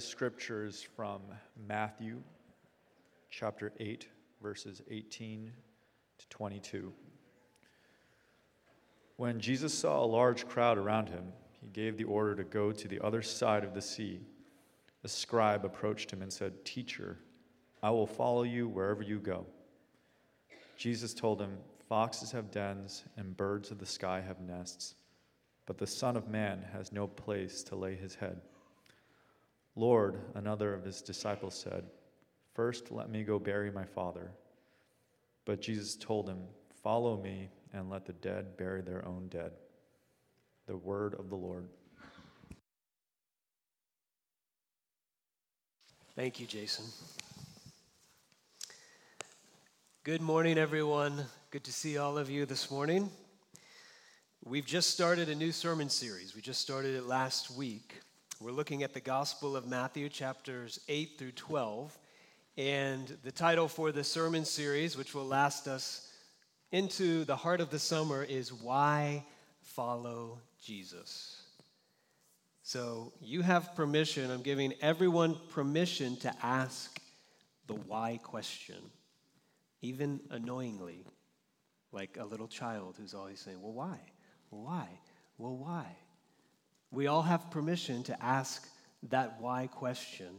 Scriptures from Matthew chapter 8, verses 18 to 22. When Jesus saw a large crowd around him, he gave the order to go to the other side of the sea. A scribe approached him and said, Teacher, I will follow you wherever you go. Jesus told him, Foxes have dens, and birds of the sky have nests, but the Son of Man has no place to lay his head. Lord, another of his disciples said, First let me go bury my father. But Jesus told him, Follow me and let the dead bury their own dead. The word of the Lord. Thank you, Jason. Good morning, everyone. Good to see all of you this morning. We've just started a new sermon series. We just started it last week. We're looking at the Gospel of Matthew, chapters 8 through 12. And the title for the sermon series, which will last us into the heart of the summer, is Why Follow Jesus? So you have permission, I'm giving everyone permission to ask the why question, even annoyingly, like a little child who's always saying, Well, why? Well, why? Well, why? We all have permission to ask that why question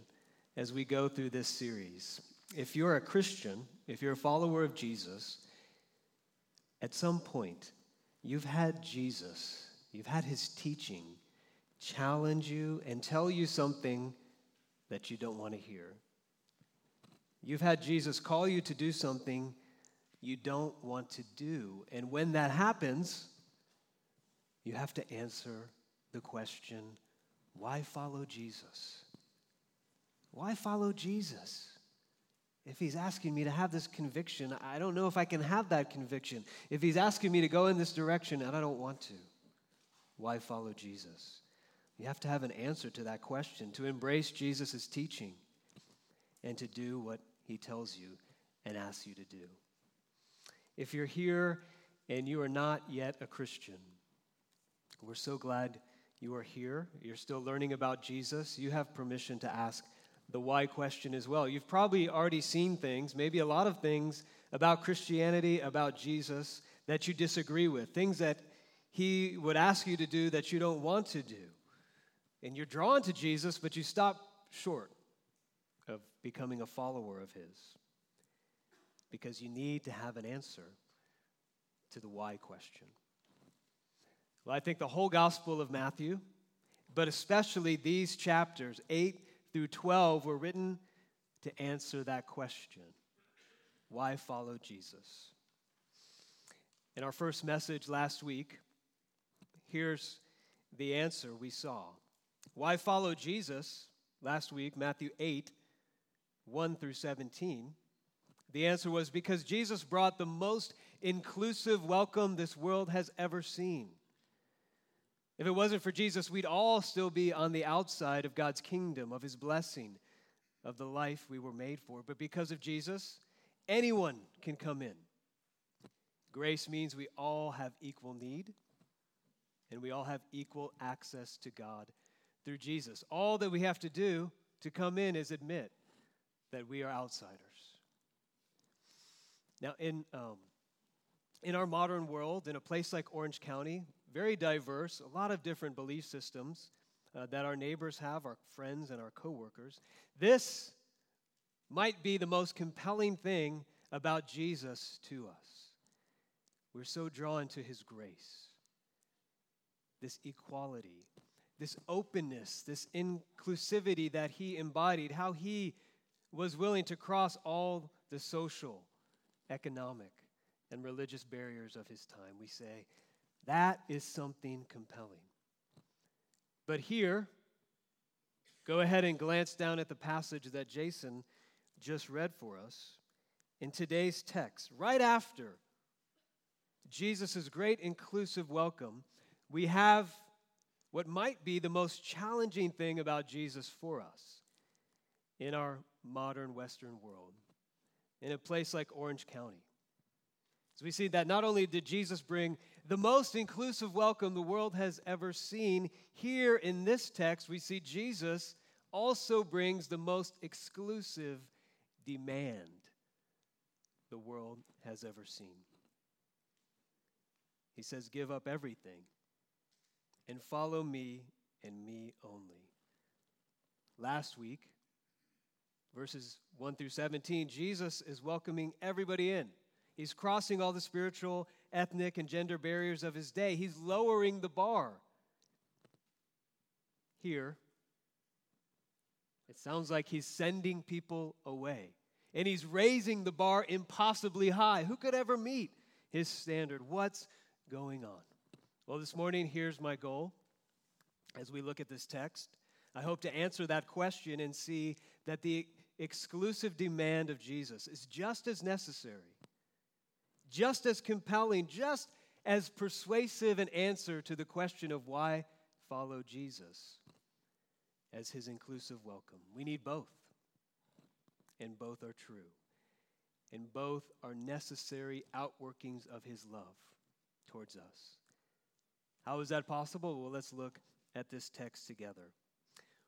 as we go through this series. If you're a Christian, if you're a follower of Jesus, at some point, you've had Jesus, you've had his teaching challenge you and tell you something that you don't want to hear. You've had Jesus call you to do something you don't want to do. And when that happens, you have to answer the question why follow Jesus? Why follow Jesus? If he's asking me to have this conviction, I don't know if I can have that conviction. If he's asking me to go in this direction and I don't want to, why follow Jesus? You have to have an answer to that question, to embrace Jesus' teaching and to do what he tells you and asks you to do. If you're here and you are not yet a Christian, we're so glad you are here, you're still learning about Jesus, you have permission to ask the why question as well. You've probably already seen things, maybe a lot of things about Christianity, about Jesus that you disagree with, things that he would ask you to do that you don't want to do. And you're drawn to Jesus, but you stop short of becoming a follower of his because you need to have an answer to the why question. Well, I think the whole Gospel of Matthew, but especially these chapters, 8 through 12, were written to answer that question why follow Jesus? In our first message last week, here's the answer we saw. Why follow Jesus? Last week, Matthew 8, 1 through 17. The answer was because Jesus brought the most inclusive welcome this world has ever seen. If it wasn't for Jesus, we'd all still be on the outside of God's kingdom, of his blessing, of the life we were made for. But because of Jesus, anyone can come in. Grace means we all have equal need and we all have equal access to God through Jesus. All that we have to do to come in is admit that we are outsiders. Now, in, um, in our modern world, in a place like Orange County, very diverse, a lot of different belief systems uh, that our neighbors have, our friends and our coworkers. This might be the most compelling thing about Jesus to us. We're so drawn to his grace, this equality, this openness, this inclusivity that he embodied, how he was willing to cross all the social, economic, and religious barriers of his time. We say, that is something compelling. But here, go ahead and glance down at the passage that Jason just read for us. In today's text, right after Jesus' great inclusive welcome, we have what might be the most challenging thing about Jesus for us in our modern Western world, in a place like Orange County. So we see that not only did Jesus bring the most inclusive welcome the world has ever seen, here in this text, we see Jesus also brings the most exclusive demand the world has ever seen. He says, Give up everything and follow me and me only. Last week, verses 1 through 17, Jesus is welcoming everybody in. He's crossing all the spiritual, ethnic, and gender barriers of his day. He's lowering the bar. Here, it sounds like he's sending people away. And he's raising the bar impossibly high. Who could ever meet his standard? What's going on? Well, this morning, here's my goal as we look at this text. I hope to answer that question and see that the exclusive demand of Jesus is just as necessary, just as compelling, just as persuasive an answer to the question of why follow Jesus as his inclusive welcome. We need both, and both are true, and both are necessary outworkings of his love towards us. How is that possible? Well, let's look at this text together.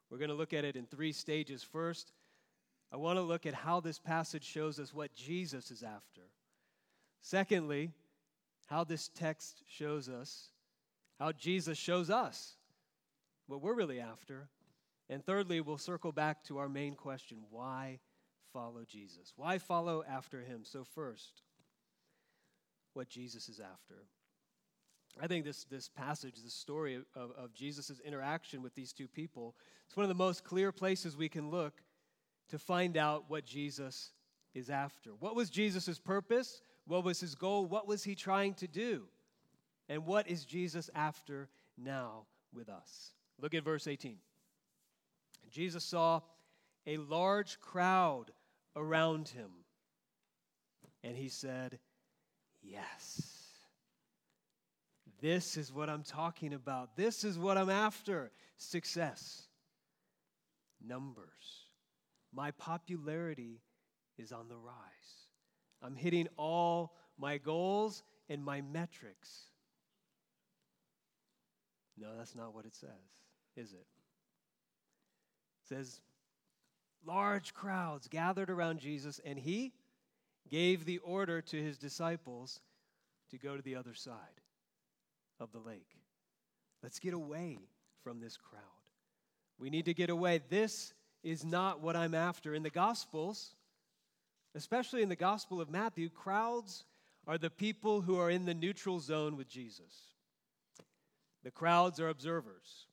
We're going to look at it in three stages. First, I want to look at how this passage shows us what Jesus is after. Secondly, how this text shows us how Jesus shows us what we're really after. And thirdly, we'll circle back to our main question why follow Jesus? Why follow after him? So, first, what Jesus is after. I think this, this passage, this story of, of Jesus' interaction with these two people, it's one of the most clear places we can look to find out what Jesus is after. What was Jesus' purpose? What was his goal? What was he trying to do? And what is Jesus after now with us? Look at verse 18. Jesus saw a large crowd around him, and he said, Yes. This is what I'm talking about. This is what I'm after success, numbers. My popularity is on the rise. I'm hitting all my goals and my metrics. No, that's not what it says, is it? It says, large crowds gathered around Jesus, and he gave the order to his disciples to go to the other side of the lake. Let's get away from this crowd. We need to get away. This is not what I'm after. In the Gospels, especially in the Gospel of Matthew, crowds are the people who are in the neutral zone with Jesus. The crowds are observers,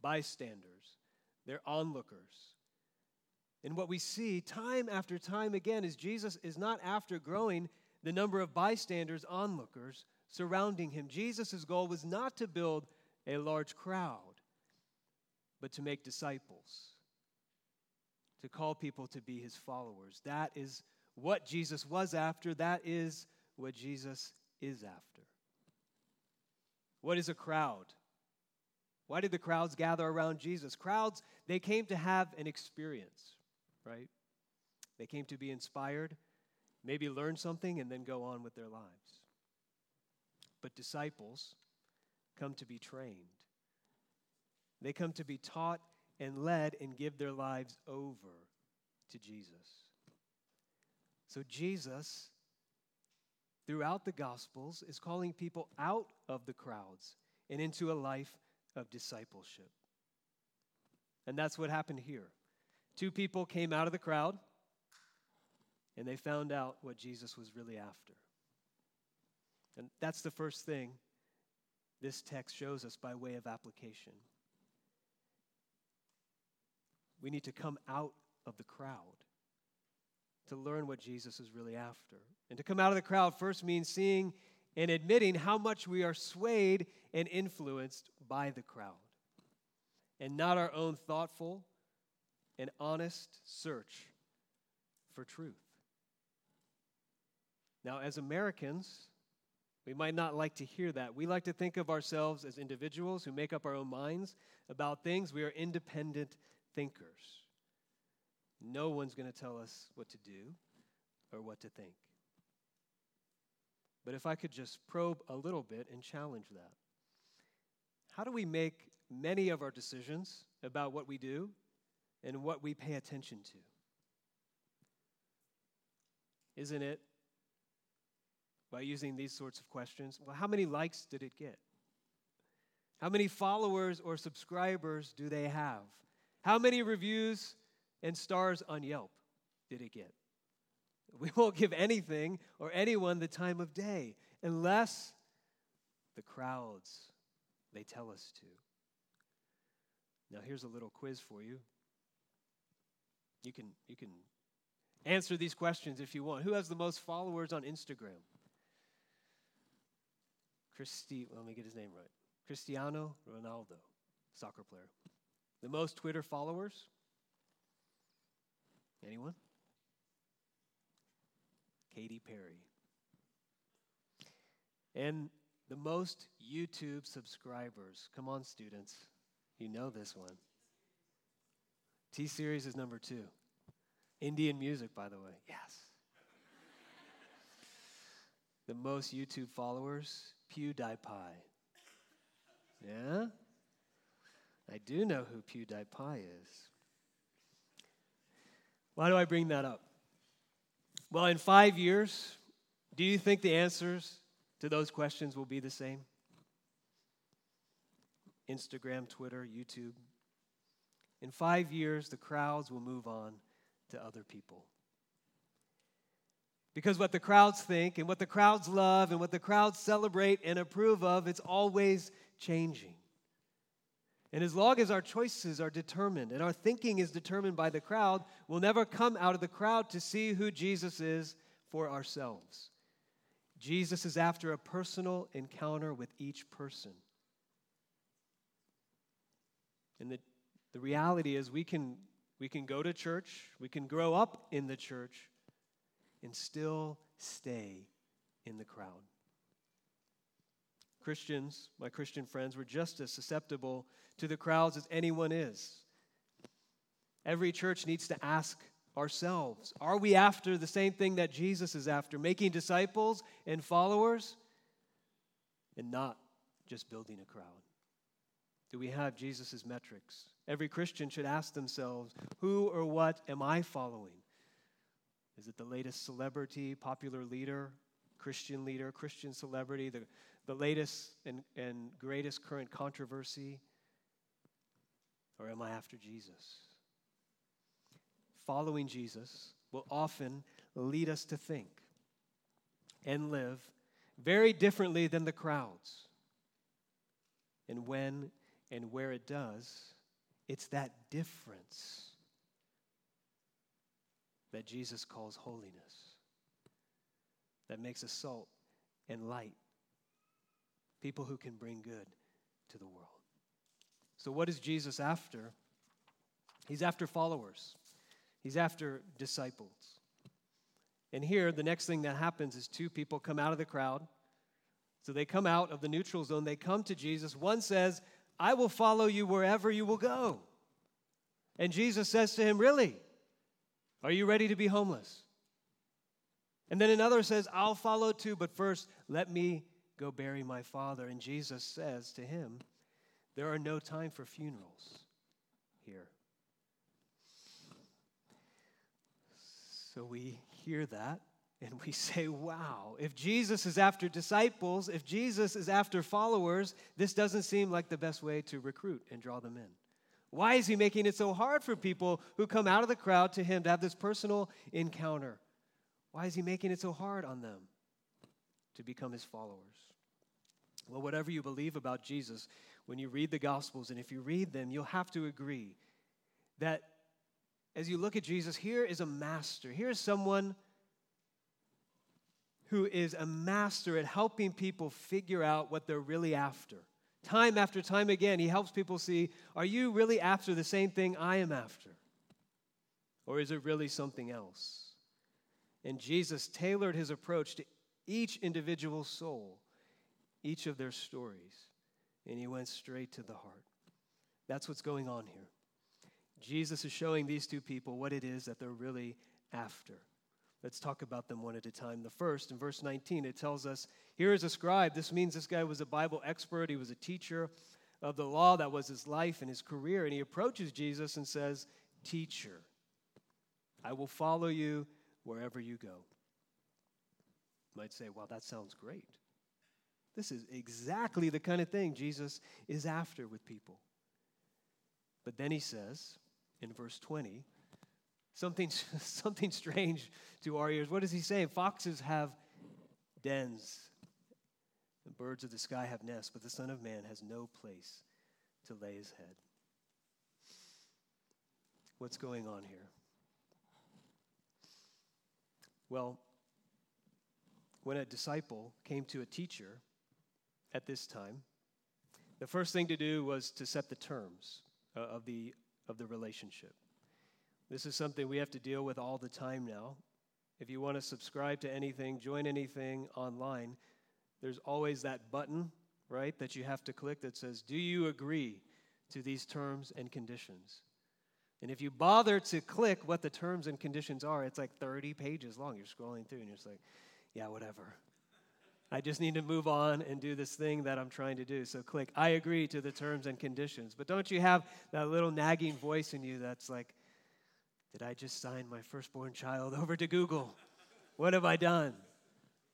bystanders, they're onlookers. And what we see time after time again is Jesus is not after growing the number of bystanders, onlookers, surrounding him. Jesus' goal was not to build a large crowd, but to make disciples, to call people to be his followers. That is what Jesus was after. That is what Jesus is after. What is a crowd? Why did the crowds gather around Jesus? Crowds, they came to have an experience, right? They came to be inspired, maybe learn something, and then go on with their lives but disciples come to be trained. They come to be taught and led and give their lives over to Jesus. So, Jesus, throughout the Gospels, is calling people out of the crowds and into a life of discipleship. And that's what happened here. Two people came out of the crowd and they found out what Jesus was really after. And that's the first thing this text shows us by way of application. We need to come out of the crowd to learn what Jesus is really after. And to come out of the crowd first means seeing and admitting how much we are swayed and influenced by the crowd, and not our own thoughtful and honest search for truth. Now, as Americans, we might not like to hear that. We like to think of ourselves as individuals who make up our own minds about things. We are independent thinkers. No one's going to tell us what to do or what to think. But if I could just probe a little bit and challenge that. How do we make many of our decisions about what we do and what we pay attention to. Isn't it? By using these sorts of questions. Well, how many likes did it get? How many followers or subscribers do they have? How many reviews and stars on Yelp did it get? We won't give anything or anyone the time of day unless the crowds they tell us to. Now here's a little quiz for you. You can you can answer these questions if you want. Who has the most followers on Instagram? Christy, let me get his name right. Cristiano Ronaldo, soccer player. The most Twitter followers? Anyone? Katy Perry. And the most YouTube subscribers. Come on, students. You know this one. T Series is number two. Indian music, by the way. Yes. the most YouTube followers, PewDiePie. Yeah? I do know who PewDiePie is. Why do I bring that up? Well, in five years, do you think the answers to those questions will be the same? Instagram, Twitter, YouTube. In five years, the crowds will move on to other people. Because what the crowds think and what the crowds love and what the crowds celebrate and approve of, it's always changing. And as long as our choices are determined and our thinking is determined by the crowd, we'll never come out of the crowd to see who Jesus is for ourselves. Jesus is after a personal encounter with each person. And the, the reality is, we can, we can go to church, we can grow up in the church, and still stay in the crowd. Christians, my Christian friends, were just as susceptible to the crowds as anyone is. Every church needs to ask ourselves are we after the same thing that Jesus is after, making disciples and followers, and not just building a crowd? Do we have Jesus' metrics? Every Christian should ask themselves who or what am I following? Is it the latest celebrity, popular leader, Christian leader, Christian celebrity, the, the latest and, and greatest current controversy? Or am I after Jesus? Following Jesus will often lead us to think and live very differently than the crowds. And when and where it does, it's that difference that Jesus calls holiness, that makes us salt and light, people who can bring good to the world. So, what is Jesus after? He's after followers, he's after disciples. And here, the next thing that happens is two people come out of the crowd. So they come out of the neutral zone, they come to Jesus. One says, I will follow you wherever you will go. And Jesus says to him, Really? Are you ready to be homeless? And then another says, I'll follow too, but first let me go bury my father. And Jesus says to him, There are no time for funerals here. So we hear that and we say, wow, if Jesus is after disciples, if Jesus is after followers, this doesn't seem like the best way to recruit and draw them in. Why is he making it so hard for people who come out of the crowd to him to have this personal encounter? Why is he making it so hard on them to become his followers? Well, whatever you believe about Jesus, when you read the Gospels, and if you read them, you'll have to agree that as you look at Jesus, here is a master. Here is someone who is a master at helping people figure out what they're really after. Time after time again, he helps people see are you really after the same thing I am after? Or is it really something else? And Jesus tailored his approach to each individual soul, each of their stories, and he went straight to the heart. That's what's going on here. Jesus is showing these two people what it is that they're really after. Let's talk about them one at a time. The first, in verse 19, it tells us here is a scribe. This means this guy was a Bible expert, he was a teacher of the law. That was his life and his career. And he approaches Jesus and says, teacher. I will follow you wherever you go. Might say, well, that sounds great. This is exactly the kind of thing Jesus is after with people. But then he says in verse 20, something, something strange to our ears. What does he say? Foxes have dens, the birds of the sky have nests, but the Son of Man has no place to lay his head. What's going on here? Well, when a disciple came to a teacher at this time, the first thing to do was to set the terms uh, of the, of the relationship. This is something we have to deal with all the time now. If you want to subscribe to anything, join anything online, there's always that button, right, that you have to click that says, Do you agree to these terms and conditions? And if you bother to click what the terms and conditions are, it's like 30 pages long. You're scrolling through and you're just like, yeah, whatever. I just need to move on and do this thing that I'm trying to do. So click, I agree to the terms and conditions. But don't you have that little nagging voice in you that's like, did I just sign my firstborn child over to Google? What have I done?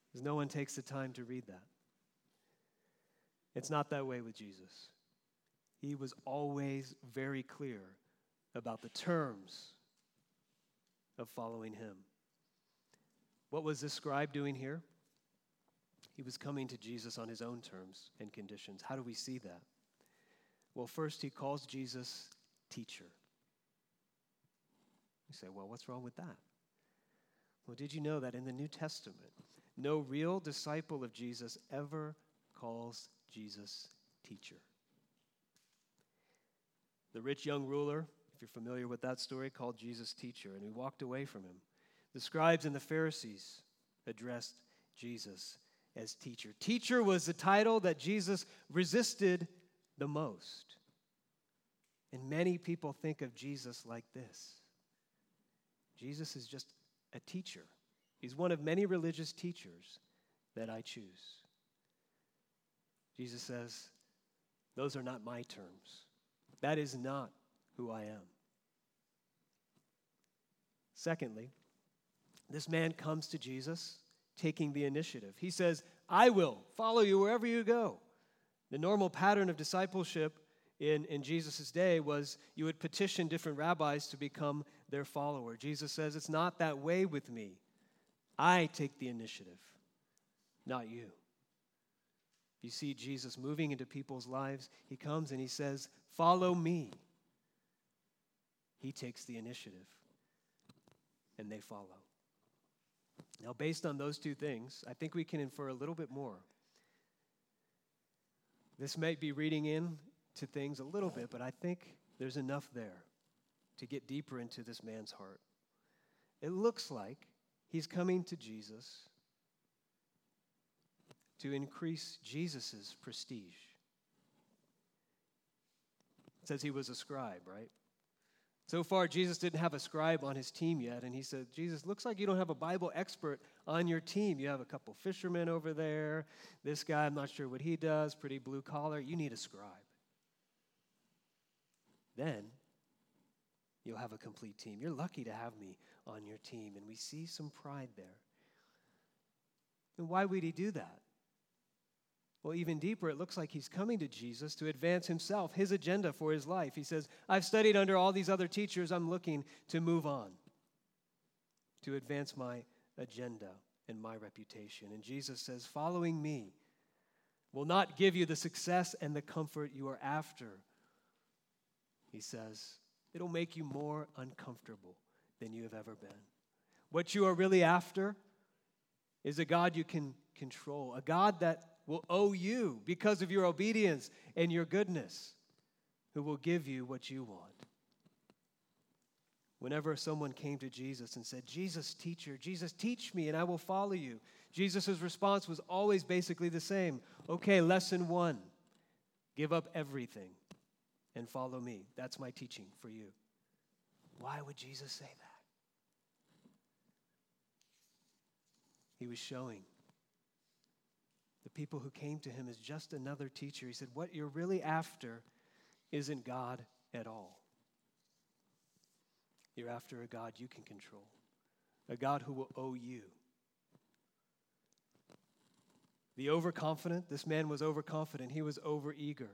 Because no one takes the time to read that. It's not that way with Jesus. He was always very clear about the terms of following him. What was this scribe doing here? He was coming to Jesus on his own terms and conditions. How do we see that? Well, first, he calls Jesus teacher. You say, well, what's wrong with that? Well, did you know that in the New Testament, no real disciple of Jesus ever calls Jesus teacher? The rich young ruler if you're familiar with that story, called Jesus teacher, and he walked away from him. The scribes and the Pharisees addressed Jesus as teacher. Teacher was the title that Jesus resisted the most. And many people think of Jesus like this Jesus is just a teacher, he's one of many religious teachers that I choose. Jesus says, Those are not my terms. That is not who I am. Secondly, this man comes to Jesus taking the initiative. He says, I will follow you wherever you go. The normal pattern of discipleship in, in Jesus' day was you would petition different rabbis to become their follower. Jesus says, It's not that way with me. I take the initiative, not you. You see Jesus moving into people's lives. He comes and he says, Follow me. He takes the initiative and they follow. Now, based on those two things, I think we can infer a little bit more. This might be reading in to things a little bit, but I think there's enough there to get deeper into this man's heart. It looks like he's coming to Jesus to increase Jesus' prestige. It says he was a scribe, right? So far, Jesus didn't have a scribe on his team yet, and he said, Jesus, looks like you don't have a Bible expert on your team. You have a couple fishermen over there. This guy, I'm not sure what he does, pretty blue collar. You need a scribe. Then you'll have a complete team. You're lucky to have me on your team, and we see some pride there. And why would he do that? Well, even deeper, it looks like he's coming to Jesus to advance himself, his agenda for his life. He says, I've studied under all these other teachers. I'm looking to move on, to advance my agenda and my reputation. And Jesus says, Following me will not give you the success and the comfort you are after. He says, It'll make you more uncomfortable than you have ever been. What you are really after is a God you can control, a God that will owe you because of your obedience and your goodness, who will give you what you want. Whenever someone came to Jesus and said, Jesus, teacher, Jesus, teach me and I will follow you, Jesus' response was always basically the same. Okay, lesson one give up everything and follow me. That's my teaching for you. Why would Jesus say that? He was showing people who came to him as just another teacher. He said, What you're really after isn't God at all. You're after a God you can control, a God who will owe you. The overconfident, this man was overconfident. He was overeager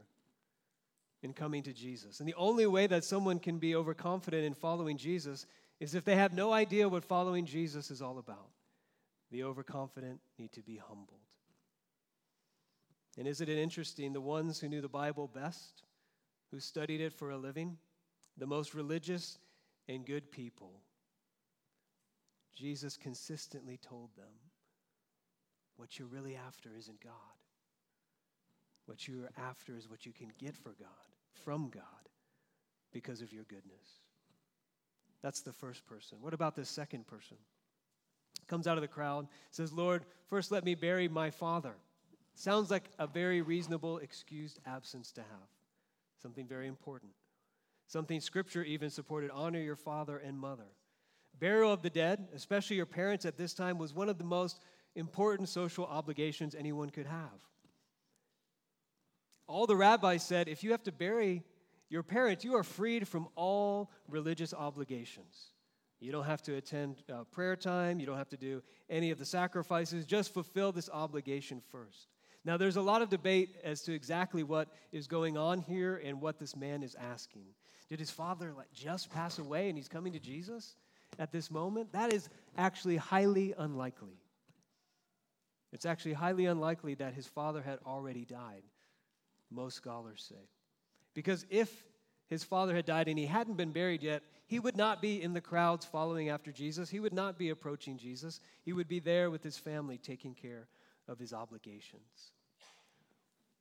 in coming to Jesus. And the only way that someone can be overconfident in following Jesus is if they have no idea what following Jesus is all about. The overconfident need to be humbled. And isn't it interesting? The ones who knew the Bible best, who studied it for a living, the most religious and good people, Jesus consistently told them what you're really after isn't God. What you're after is what you can get for God, from God, because of your goodness. That's the first person. What about the second person? Comes out of the crowd, says, Lord, first let me bury my father. Sounds like a very reasonable, excused absence to have. Something very important. Something scripture even supported honor your father and mother. Burial of the dead, especially your parents at this time, was one of the most important social obligations anyone could have. All the rabbis said if you have to bury your parents, you are freed from all religious obligations. You don't have to attend uh, prayer time, you don't have to do any of the sacrifices, just fulfill this obligation first. Now, there's a lot of debate as to exactly what is going on here and what this man is asking. Did his father just pass away and he's coming to Jesus at this moment? That is actually highly unlikely. It's actually highly unlikely that his father had already died, most scholars say. Because if his father had died and he hadn't been buried yet, he would not be in the crowds following after Jesus. He would not be approaching Jesus. He would be there with his family taking care of his obligations.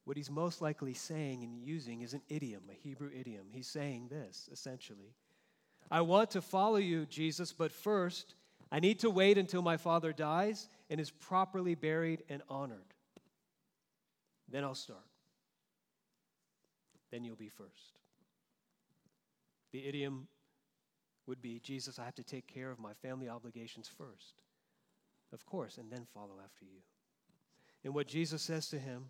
What he's most likely saying and using is an idiom, a Hebrew idiom. He's saying this, essentially I want to follow you, Jesus, but first, I need to wait until my father dies and is properly buried and honored. Then I'll start. Then you'll be first. The idiom would be Jesus, I have to take care of my family obligations first. Of course, and then follow after you. And what Jesus says to him,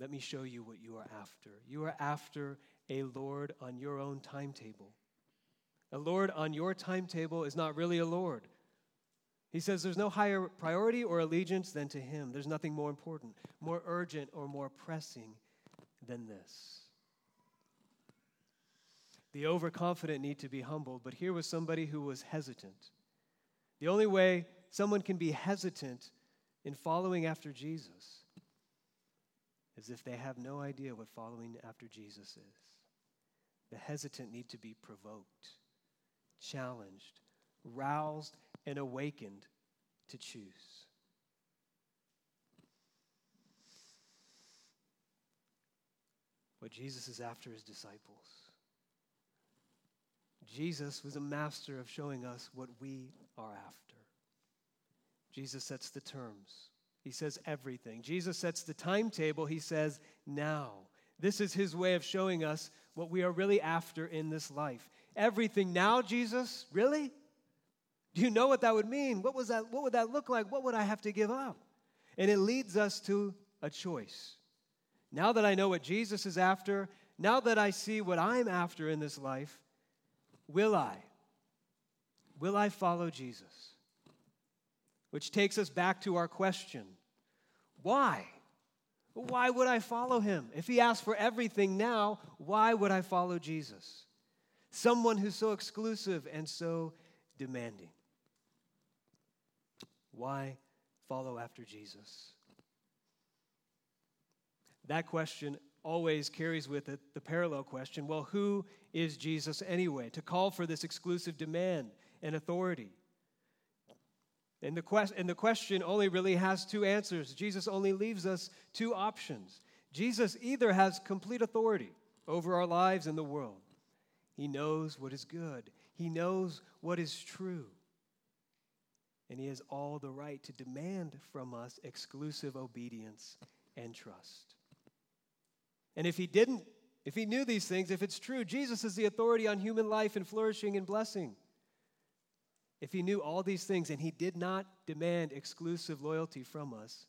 let me show you what you are after. You are after a Lord on your own timetable. A Lord on your timetable is not really a Lord. He says there's no higher priority or allegiance than to Him. There's nothing more important, more urgent, or more pressing than this. The overconfident need to be humbled, but here was somebody who was hesitant. The only way someone can be hesitant in following after Jesus is if they have no idea what following after Jesus is. The hesitant need to be provoked, challenged, roused, and awakened to choose. What Jesus is after his disciples. Jesus was a master of showing us what we are after. Jesus sets the terms. He says everything. Jesus sets the timetable. He says now. This is his way of showing us what we are really after in this life. Everything now, Jesus? Really? Do you know what that would mean? What, was that, what would that look like? What would I have to give up? And it leads us to a choice. Now that I know what Jesus is after, now that I see what I'm after in this life, will I? Will I follow Jesus? Which takes us back to our question why? Why would I follow him? If he asked for everything now, why would I follow Jesus? Someone who's so exclusive and so demanding. Why follow after Jesus? That question always carries with it the parallel question well, who is Jesus anyway? To call for this exclusive demand and authority. And the, quest- and the question only really has two answers. Jesus only leaves us two options. Jesus either has complete authority over our lives and the world, he knows what is good, he knows what is true and he has all the right to demand from us exclusive obedience and trust. And if he didn't, if he knew these things, if it's true, Jesus is the authority on human life and flourishing and blessing. If he knew all these things and he did not demand exclusive loyalty from us,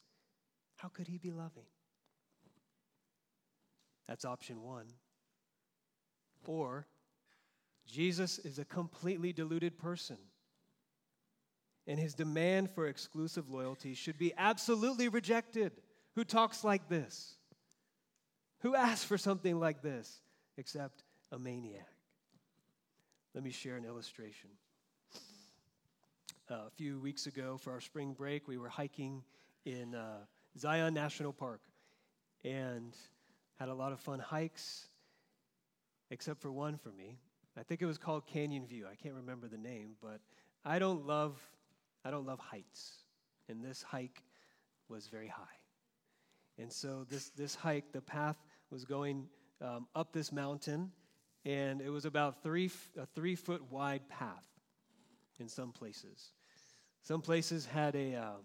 how could he be loving? That's option one. Or Jesus is a completely deluded person. And his demand for exclusive loyalty should be absolutely rejected. Who talks like this? Who asks for something like this except a maniac? Let me share an illustration. Uh, a few weeks ago, for our spring break, we were hiking in uh, Zion National Park and had a lot of fun hikes, except for one for me. I think it was called Canyon View. I can't remember the name, but I don't love I don't love heights. And this hike was very high. And so this this hike, the path was going um, up this mountain, and it was about three a three foot wide path in some places. Some places had a um,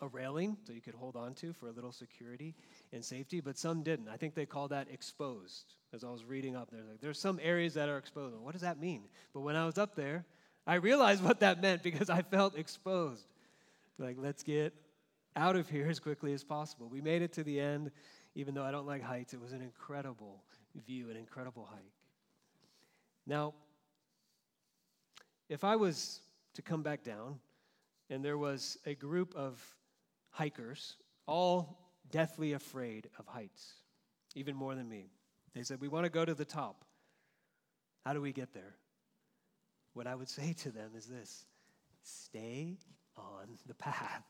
a railing so you could hold on to for a little security and safety, but some didn't. I think they call that exposed. As I was reading up there, like, there's some areas that are exposed. What does that mean? But when I was up there, I realized what that meant because I felt exposed. Like, let's get out of here as quickly as possible. We made it to the end, even though I don't like heights. It was an incredible view, an incredible hike. Now, if I was to come back down and there was a group of hikers, all deathly afraid of heights, even more than me. They said, We want to go to the top. How do we get there? What I would say to them is this stay on the path.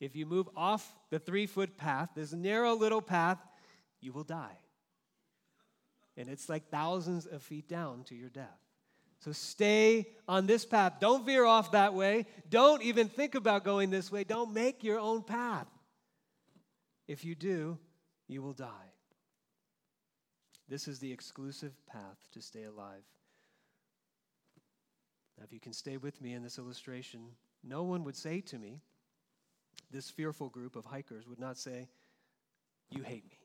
If you move off the three foot path, this narrow little path, you will die. And it's like thousands of feet down to your death. So stay on this path. Don't veer off that way. Don't even think about going this way. Don't make your own path. If you do, you will die. This is the exclusive path to stay alive. Now, if you can stay with me in this illustration, no one would say to me, this fearful group of hikers would not say, You hate me.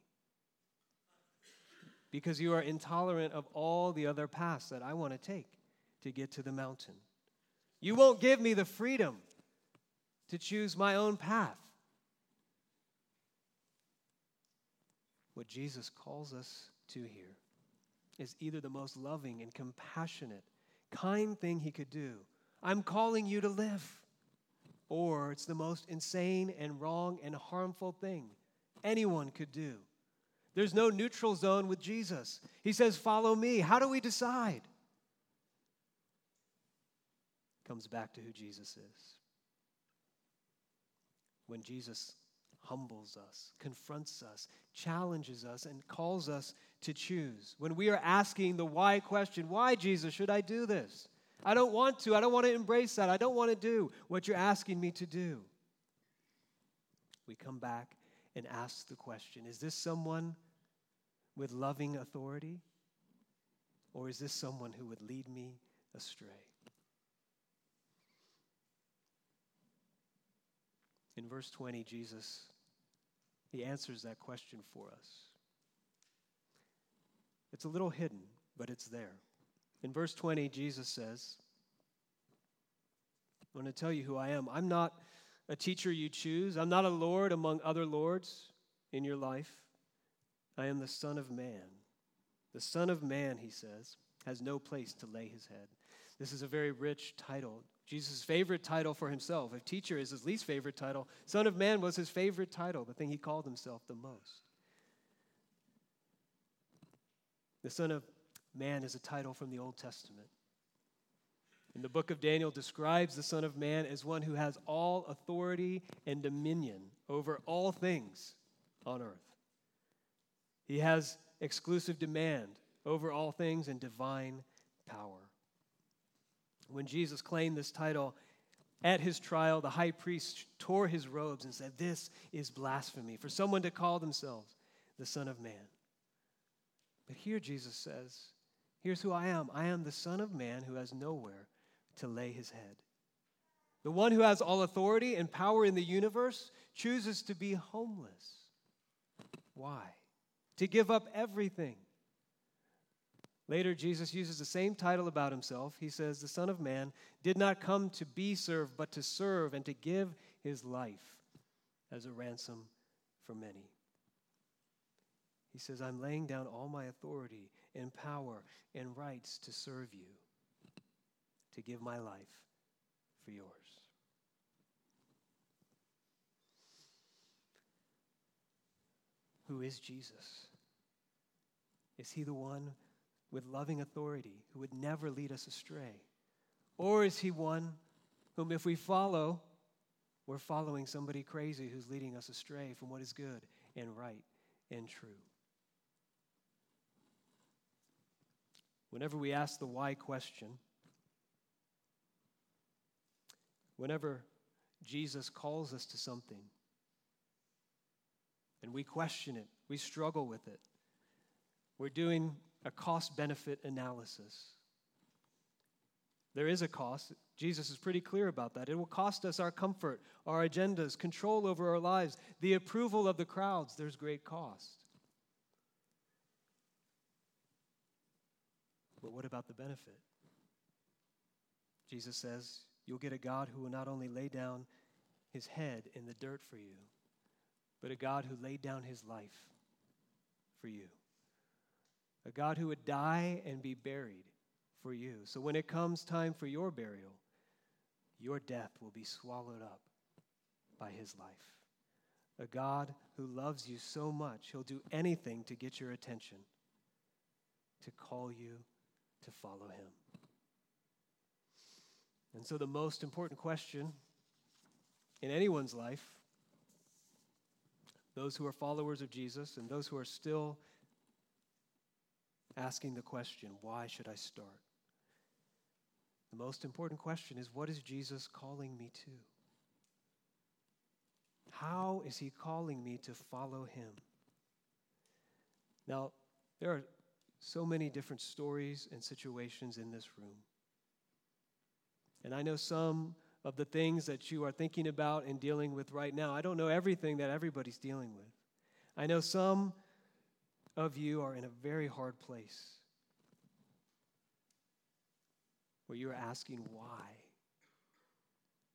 Because you are intolerant of all the other paths that I want to take to get to the mountain. You won't give me the freedom to choose my own path. What Jesus calls us to here is either the most loving and compassionate, kind thing he could do. I'm calling you to live. Or it's the most insane and wrong and harmful thing anyone could do. There's no neutral zone with Jesus. He says, Follow me. How do we decide? Comes back to who Jesus is. When Jesus humbles us, confronts us, challenges us, and calls us to choose. When we are asking the why question, why, Jesus, should I do this? I don't want to. I don't want to embrace that. I don't want to do what you're asking me to do. We come back and ask the question Is this someone with loving authority? Or is this someone who would lead me astray? In verse 20, Jesus he answers that question for us. It's a little hidden, but it's there. In verse 20, Jesus says, I'm going to tell you who I am. I'm not a teacher you choose, I'm not a Lord among other lords in your life. I am the Son of Man. The Son of Man, he says, has no place to lay his head. This is a very rich title. Jesus' favorite title for himself. If teacher is his least favorite title, Son of Man was his favorite title, the thing he called himself the most. The Son of Man is a title from the Old Testament. And the book of Daniel describes the Son of Man as one who has all authority and dominion over all things on earth. He has exclusive demand over all things and divine power. When Jesus claimed this title at his trial, the high priest tore his robes and said, This is blasphemy for someone to call themselves the Son of Man. But here Jesus says, Here's who I am I am the Son of Man who has nowhere to lay his head. The one who has all authority and power in the universe chooses to be homeless. Why? To give up everything Later, Jesus uses the same title about himself. He says, The Son of Man did not come to be served, but to serve and to give his life as a ransom for many. He says, I'm laying down all my authority and power and rights to serve you, to give my life for yours. Who is Jesus? Is he the one with loving authority who would never lead us astray? Or is he one whom, if we follow, we're following somebody crazy who's leading us astray from what is good and right and true? Whenever we ask the why question, whenever Jesus calls us to something and we question it, we struggle with it, we're doing a cost benefit analysis. There is a cost. Jesus is pretty clear about that. It will cost us our comfort, our agendas, control over our lives, the approval of the crowds. There's great cost. But what about the benefit? Jesus says, You'll get a God who will not only lay down his head in the dirt for you, but a God who laid down his life for you a God who would die and be buried for you. So when it comes time for your burial, your death will be swallowed up by his life. A God who loves you so much, he'll do anything to get your attention, to call you to follow him. And so, the most important question in anyone's life, those who are followers of Jesus and those who are still asking the question, why should I start? The most important question is, what is Jesus calling me to? How is he calling me to follow him? Now, there are so many different stories and situations in this room. And I know some of the things that you are thinking about and dealing with right now. I don't know everything that everybody's dealing with. I know some of you are in a very hard place where you're asking why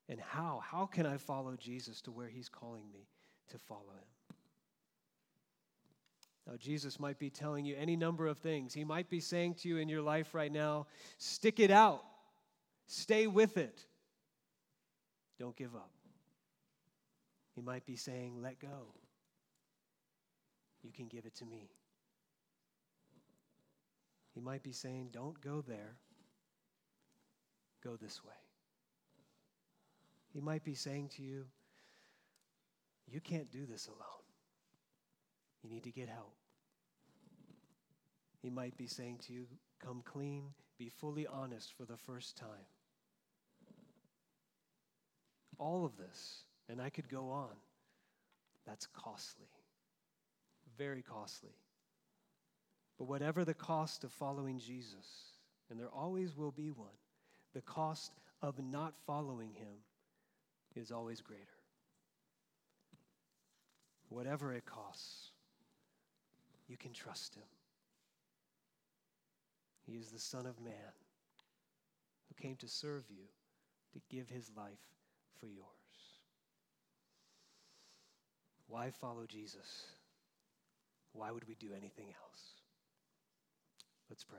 and how. How can I follow Jesus to where he's calling me to follow him? Now, Jesus might be telling you any number of things. He might be saying to you in your life right now, stick it out, stay with it, don't give up. He might be saying, let go. You can give it to me. He might be saying, Don't go there, go this way. He might be saying to you, You can't do this alone. You need to get help. He might be saying to you, Come clean, be fully honest for the first time. All of this, and I could go on, that's costly, very costly. But whatever the cost of following Jesus, and there always will be one, the cost of not following him is always greater. Whatever it costs, you can trust him. He is the Son of Man who came to serve you, to give his life for yours. Why follow Jesus? Why would we do anything else? Let's pray.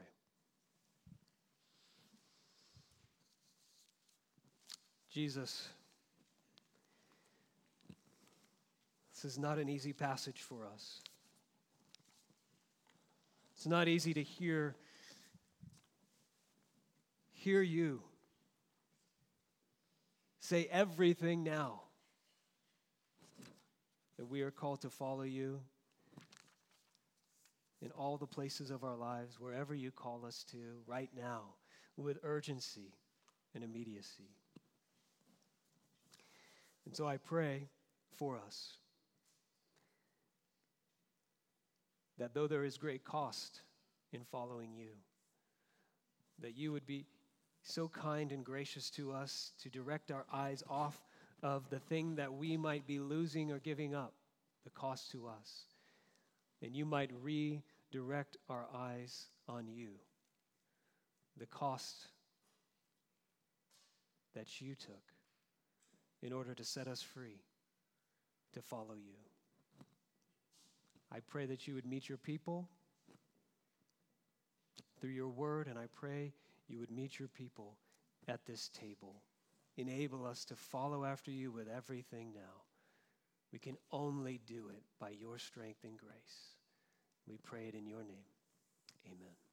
Jesus, this is not an easy passage for us. It's not easy to hear hear you say everything now that we are called to follow you in all the places of our lives, wherever you call us to, right now, with urgency and immediacy. And so I pray for us that though there is great cost in following you, that you would be so kind and gracious to us to direct our eyes off of the thing that we might be losing or giving up, the cost to us and you might redirect our eyes on you. The cost that you took in order to set us free to follow you. I pray that you would meet your people through your word, and I pray you would meet your people at this table. Enable us to follow after you with everything now. We can only do it by your strength and grace. We pray it in your name. Amen.